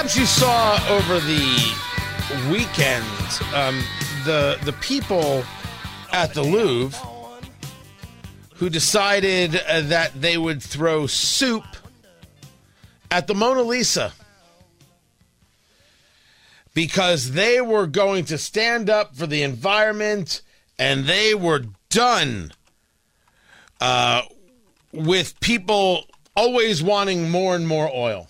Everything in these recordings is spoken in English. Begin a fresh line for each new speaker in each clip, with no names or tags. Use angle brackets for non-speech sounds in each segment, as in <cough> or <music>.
Perhaps you saw over the weekend um, the the people at the Louvre who decided uh, that they would throw soup at the Mona Lisa because they were going to stand up for the environment and they were done uh, with people always wanting more and more oil.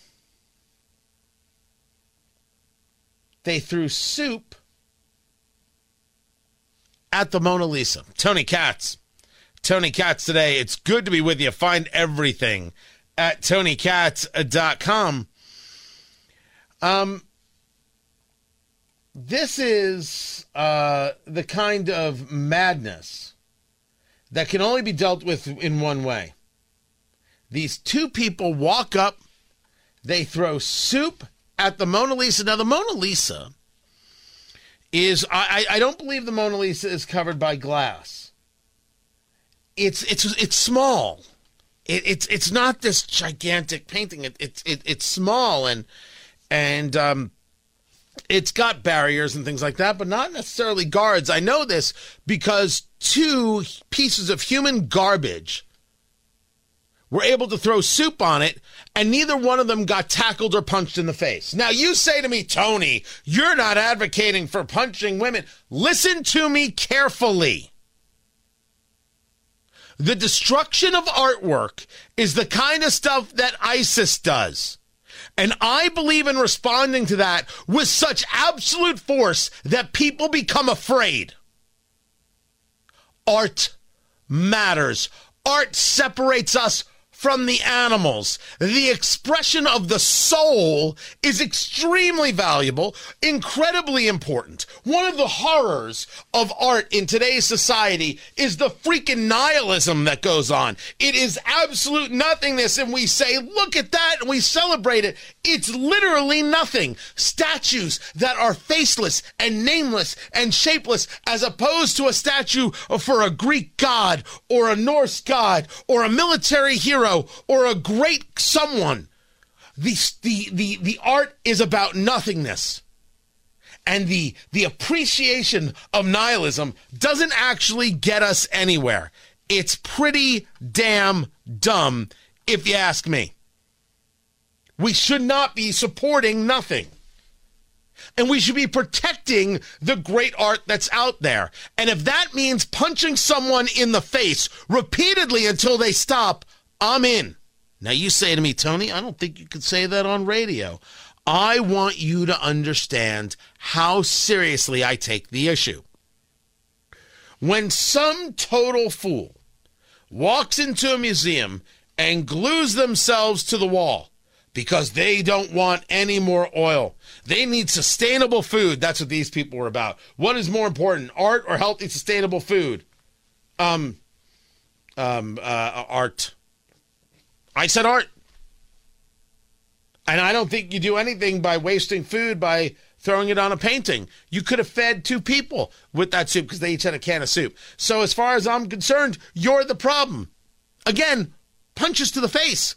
They threw soup at the Mona Lisa. Tony Katz. Tony Katz today. It's good to be with you. Find everything at tonykatz.com. Um, this is uh, the kind of madness that can only be dealt with in one way. These two people walk up, they throw soup at the Mona Lisa. Now, the Mona Lisa is I, I don't believe the Mona Lisa is covered by glass. It's it's it's small. It, it's it's not this gigantic painting. It, it's it, it's small and and um, it's got barriers and things like that, but not necessarily guards. I know this because two pieces of human garbage were able to throw soup on it, and neither one of them got tackled or punched in the face. Now, you say to me, Tony, you're not advocating for punching women. Listen to me carefully. The destruction of artwork is the kind of stuff that ISIS does. And I believe in responding to that with such absolute force that people become afraid. Art matters. Art separates us from the animals. The expression of the soul is extremely valuable, incredibly important. One of the horrors of art in today's society is the freaking nihilism that goes on. It is absolute nothingness, and we say, look at that, and we celebrate it. It's literally nothing. Statues that are faceless and nameless and shapeless, as opposed to a statue for a Greek god or a Norse god or a military hero hero or a great someone. The, the, the, the art is about nothingness. And the, the appreciation of nihilism doesn't actually get us anywhere. It's pretty damn dumb, if you ask me. We should not be supporting nothing. And we should be protecting the great art that's out there. And if that means punching someone in the face repeatedly until they stop, I'm in. Now, you say to me, Tony, I don't think you could say that on radio. I want you to understand how seriously I take the issue. When some total fool walks into a museum and glues themselves to the wall because they don't want any more oil, they need sustainable food. That's what these people were about. What is more important, art or healthy, sustainable food? Um, um, uh, art. I said art. And I don't think you do anything by wasting food by throwing it on a painting. You could have fed two people with that soup because they each had a can of soup. So, as far as I'm concerned, you're the problem. Again, punches to the face.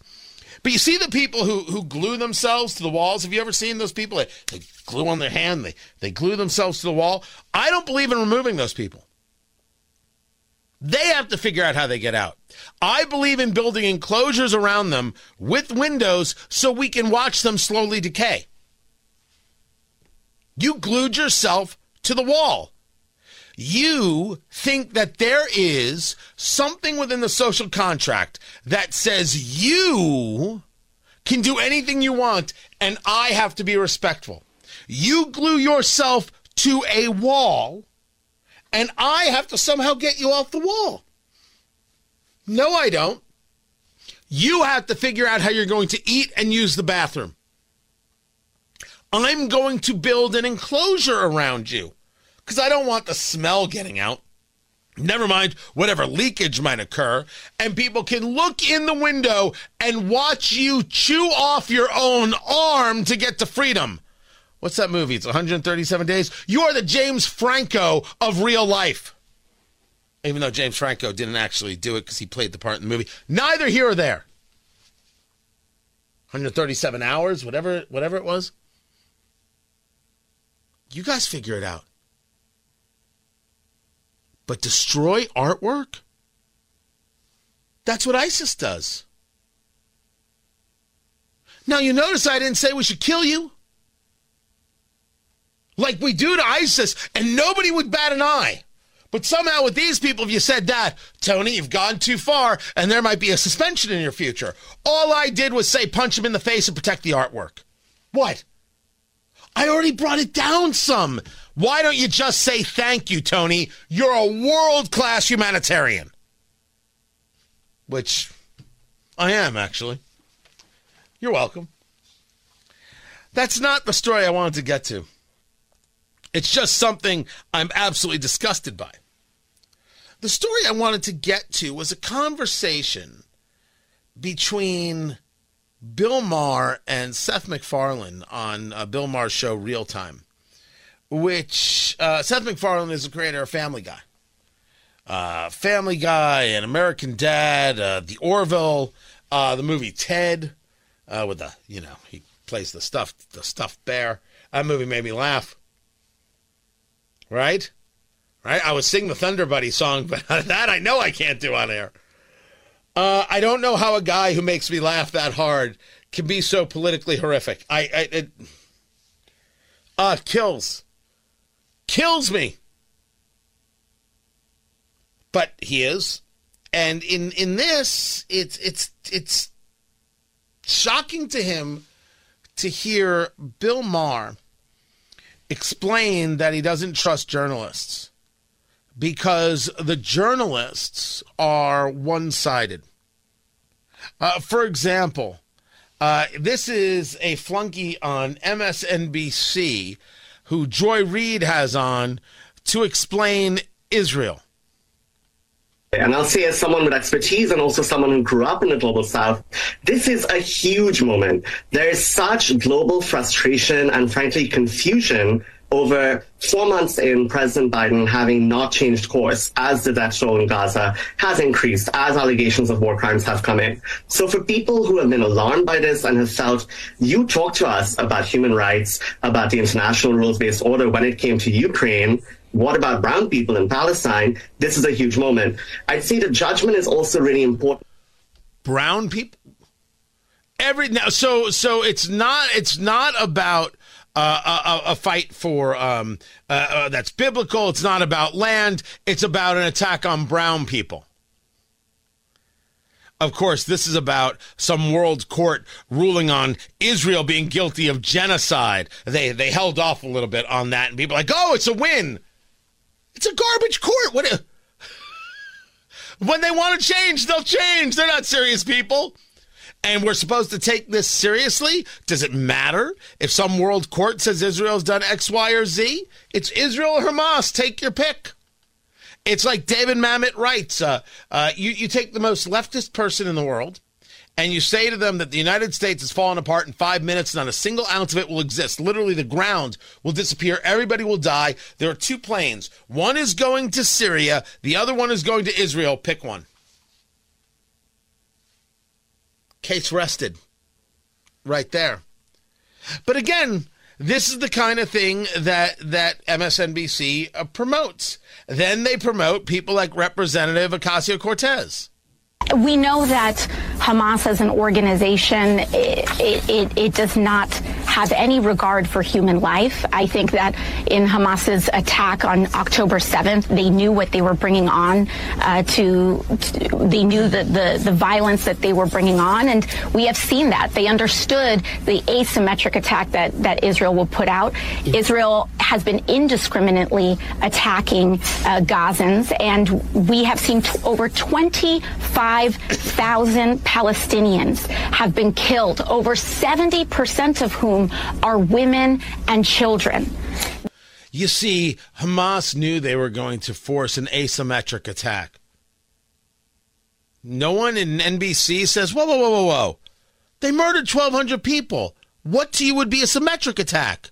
But you see the people who, who glue themselves to the walls. Have you ever seen those people? They, they glue on their hand, they, they glue themselves to the wall. I don't believe in removing those people. They have to figure out how they get out. I believe in building enclosures around them with windows so we can watch them slowly decay. You glued yourself to the wall. You think that there is something within the social contract that says you can do anything you want and I have to be respectful. You glue yourself to a wall, and I have to somehow get you off the wall. No, I don't. You have to figure out how you're going to eat and use the bathroom. I'm going to build an enclosure around you because I don't want the smell getting out. Never mind whatever leakage might occur, and people can look in the window and watch you chew off your own arm to get to freedom. What's that movie? It's 137 days. You are the James Franco of real life. Even though James Franco didn't actually do it because he played the part in the movie. Neither here or there. 137 hours, whatever, whatever it was. You guys figure it out. But destroy artwork? That's what ISIS does. Now, you notice I didn't say we should kill you. Like we do to ISIS, and nobody would bat an eye. But somehow, with these people, if you said that, Tony, you've gone too far, and there might be a suspension in your future. All I did was say punch him in the face and protect the artwork. What? I already brought it down some. Why don't you just say thank you, Tony? You're a world class humanitarian. Which I am, actually. You're welcome. That's not the story I wanted to get to. It's just something I'm absolutely disgusted by. The story I wanted to get to was a conversation between Bill Maher and Seth MacFarlane on uh, Bill Maher's show Real Time which uh, Seth MacFarlane is the creator of Family Guy. Uh, Family Guy and American Dad, uh, The Orville, uh, the movie Ted, uh, with the you know he plays the stuffed the stuffed bear. That movie made me laugh. Right, right. I was singing the Thunder Buddy song, but <laughs> that I know I can't do on air. Uh, I don't know how a guy who makes me laugh that hard can be so politically horrific. I, I it, uh, kills kills me. But he is. And in in this, it's it's it's shocking to him to hear Bill Maher explain that he doesn't trust journalists because the journalists are one sided. Uh, for example, uh, this is a flunky on MSNBC who Joy Reid has on to explain Israel.
And I'll say, as someone with expertise and also someone who grew up in the global south, this is a huge moment. There is such global frustration and, frankly, confusion over four months in, President Biden having not changed course as the death toll in Gaza has increased, as allegations of war crimes have come in. So for people who have been alarmed by this and have felt, you talk to us about human rights, about the international rules-based order when it came to Ukraine, what about brown people in Palestine? This is a huge moment. I'd say the judgment is also really important.
Brown people? Every now, so so it's not it's not about uh, a, a, fight for um, uh, uh, that's biblical. It's not about land. It's about an attack on brown people. Of course, this is about some world court ruling on Israel being guilty of genocide. They they held off a little bit on that, and people are like, oh, it's a win. It's a garbage court. What? <laughs> When they want to change, they'll change. They're not serious people and we're supposed to take this seriously? Does it matter if some world court says Israel's done X, Y, or Z? It's Israel or Hamas. Take your pick. It's like David Mamet writes uh, uh, you, you take the most leftist person in the world and you say to them that the United States has fallen apart in five minutes, not a single ounce of it will exist. Literally, the ground will disappear. Everybody will die. There are two planes. One is going to Syria, the other one is going to Israel. Pick one. Case rested. Right there. But again, this is the kind of thing that that MSNBC uh, promotes. Then they promote people like Representative Ocasio Cortez.
We know that Hamas as an organization, it, it, it, does not have any regard for human life. I think that in Hamas's attack on October 7th, they knew what they were bringing on uh, to, to, they knew the, the, the violence that they were bringing on. And we have seen that. They understood the asymmetric attack that, that Israel will put out. Israel has been indiscriminately attacking uh, Gazans, and we have seen t- over 25,000 Palestinians have been killed, over 70% of whom are women and children.
You see, Hamas knew they were going to force an asymmetric attack. No one in NBC says, whoa, whoa, whoa, whoa, whoa. They murdered 1,200 people. What to you would be a symmetric attack?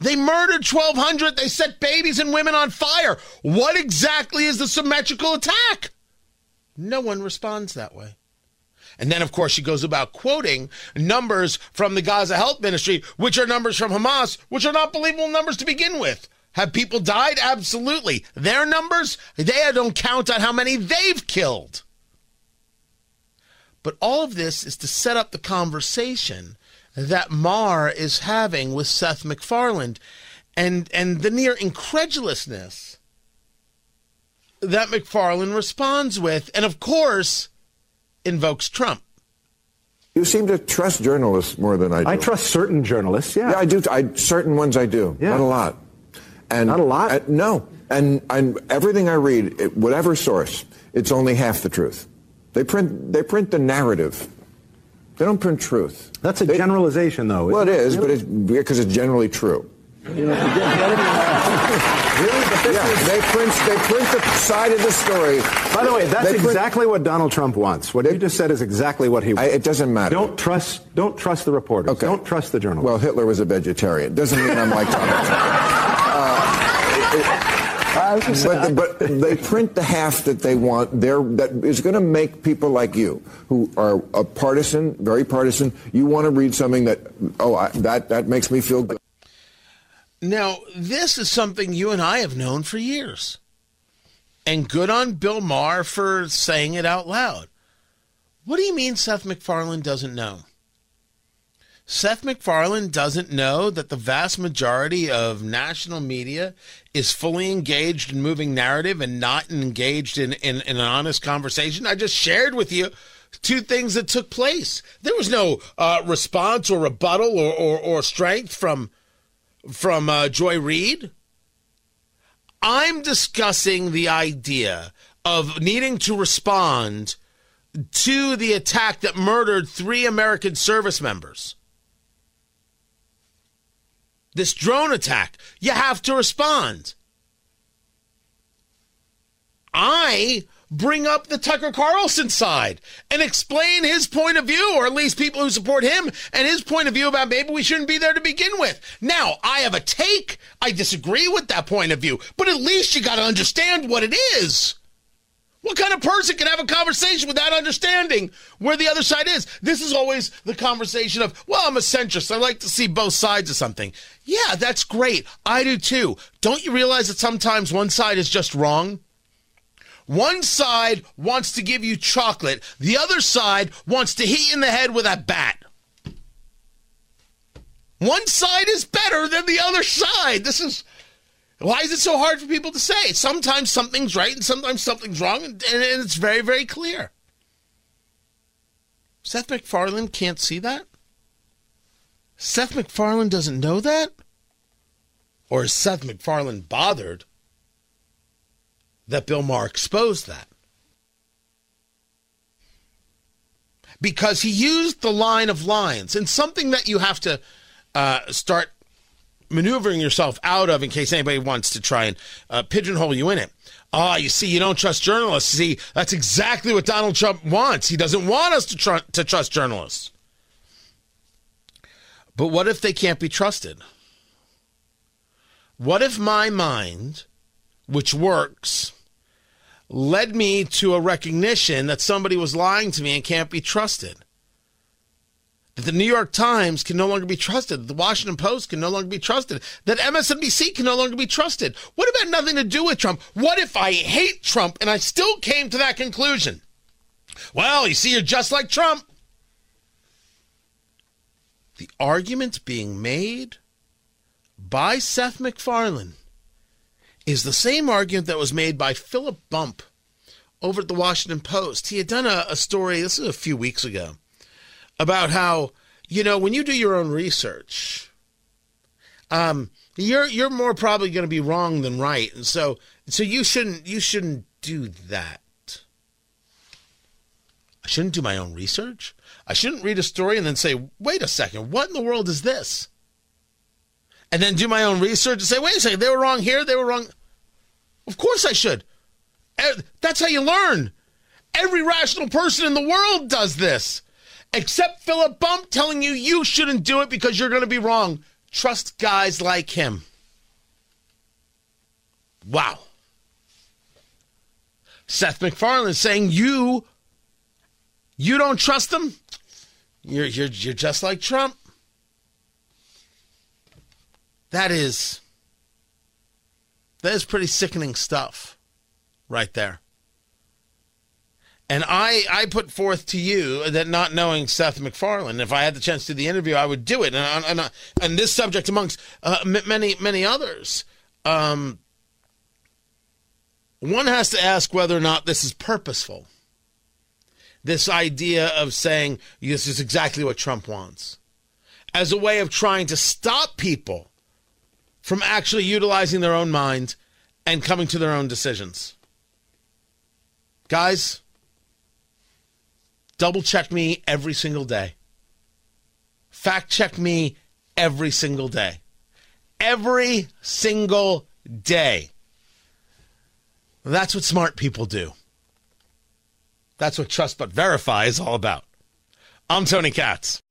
They murdered 1,200. They set babies and women on fire. What exactly is the symmetrical attack? No one responds that way. And then, of course, she goes about quoting numbers from the Gaza Health Ministry, which are numbers from Hamas, which are not believable numbers to begin with. Have people died? Absolutely. Their numbers, they don't count on how many they've killed. But all of this is to set up the conversation that Maher is having with Seth MacFarlane and, and the near incredulousness that MacFarlane responds with. And of course, invokes Trump.
You seem to trust journalists more than I do.
I trust certain journalists. Yeah,
yeah I do. I, certain ones I do. Yeah. Not a lot.
And not a lot.
Uh, no. And, and everything I read, it, whatever source, it's only half the truth. They print they print the narrative. They don't print truth.
That's a
they,
generalization, though.
Well, it is, really? but it's because it's generally true.
Really?
yeah, is... they print they print the side of the story.
By the way, that's exactly what Donald Trump wants. What they, you just said is exactly what he wants.
I, it doesn't matter.
Don't trust don't trust the reporters. Okay. Don't trust the journalists.
Well, Hitler was a vegetarian. Doesn't mean I'm like Donald Trump. Uh, but, but, they print the half that they want there that is going to make people like you who are a partisan very partisan you want to read something that oh I, that that makes me feel good
now, this is something you and I have known for years. And good on Bill Maher for saying it out loud. What do you mean Seth MacFarlane doesn't know? Seth MacFarlane doesn't know that the vast majority of national media is fully engaged in moving narrative and not engaged in, in, in, an honest conversation. I just shared with you two things that took place. There was no uh, response or rebuttal or, or, or strength from from uh, Joy Reid. I'm discussing the idea of needing to respond to the attack that murdered three American service members. This drone attack, you have to respond. I bring up the Tucker Carlson side and explain his point of view, or at least people who support him and his point of view about maybe we shouldn't be there to begin with. Now, I have a take. I disagree with that point of view, but at least you got to understand what it is. What kind of person can have a conversation without understanding where the other side is? This is always the conversation of, well, I'm a centrist. I like to see both sides of something. Yeah, that's great. I do too. Don't you realize that sometimes one side is just wrong? One side wants to give you chocolate, the other side wants to hit you in the head with a bat. One side is better than the other side. This is why is it so hard for people to say? Sometimes something's right and sometimes something's wrong, and, and it's very, very clear. Seth MacFarlane can't see that? Seth MacFarlane doesn't know that? Or is Seth MacFarlane bothered that Bill Maher exposed that. Because he used the line of lines and something that you have to uh, start maneuvering yourself out of in case anybody wants to try and uh, pigeonhole you in it. Ah, oh, you see, you don't trust journalists. See, that's exactly what Donald Trump wants. He doesn't want us to, tr- to trust journalists. But what if they can't be trusted? What if my mind, which works led me to a recognition that somebody was lying to me and can't be trusted. That the New York Times can no longer be trusted. The Washington Post can no longer be trusted. That MSNBC can no longer be trusted. What about nothing to do with Trump? What if I hate Trump and I still came to that conclusion? Well, you see, you're just like Trump. the argument being made by Seth MacFarlane is the same argument that was made by Philip Bump over at the Washington Post. He had done a, a story, this is a few weeks ago, about how, you know, when you do your own research, um, you're you're more probably going to be wrong than right, and so so you shouldn't you shouldn't do that. I shouldn't do my own research. I shouldn't read a story and then say, "Wait a second, what in the world is this?" And then do my own research and say, "Wait a second, they were wrong here, they were wrong." Of course I should. That's how you learn. Every rational person in the world does this, except Philip Bump telling you you shouldn't do it because you're going to be wrong. Trust guys like him. Wow. Seth MacFarlane saying you you don't trust him? You're you're you're just like Trump. That is that is pretty sickening stuff right there. And I, I put forth to you that not knowing Seth MacFarlane, if I had the chance to do the interview, I would do it. And, and, and this subject, amongst uh, many, many others, um, one has to ask whether or not this is purposeful. This idea of saying this is exactly what Trump wants as a way of trying to stop people from actually utilizing their own mind and coming to their own decisions. Guys, double check me every single day. Fact check me every single day. Every single day. That's what smart people do. That's what Trust But Verify is all about. I'm Tony Katz.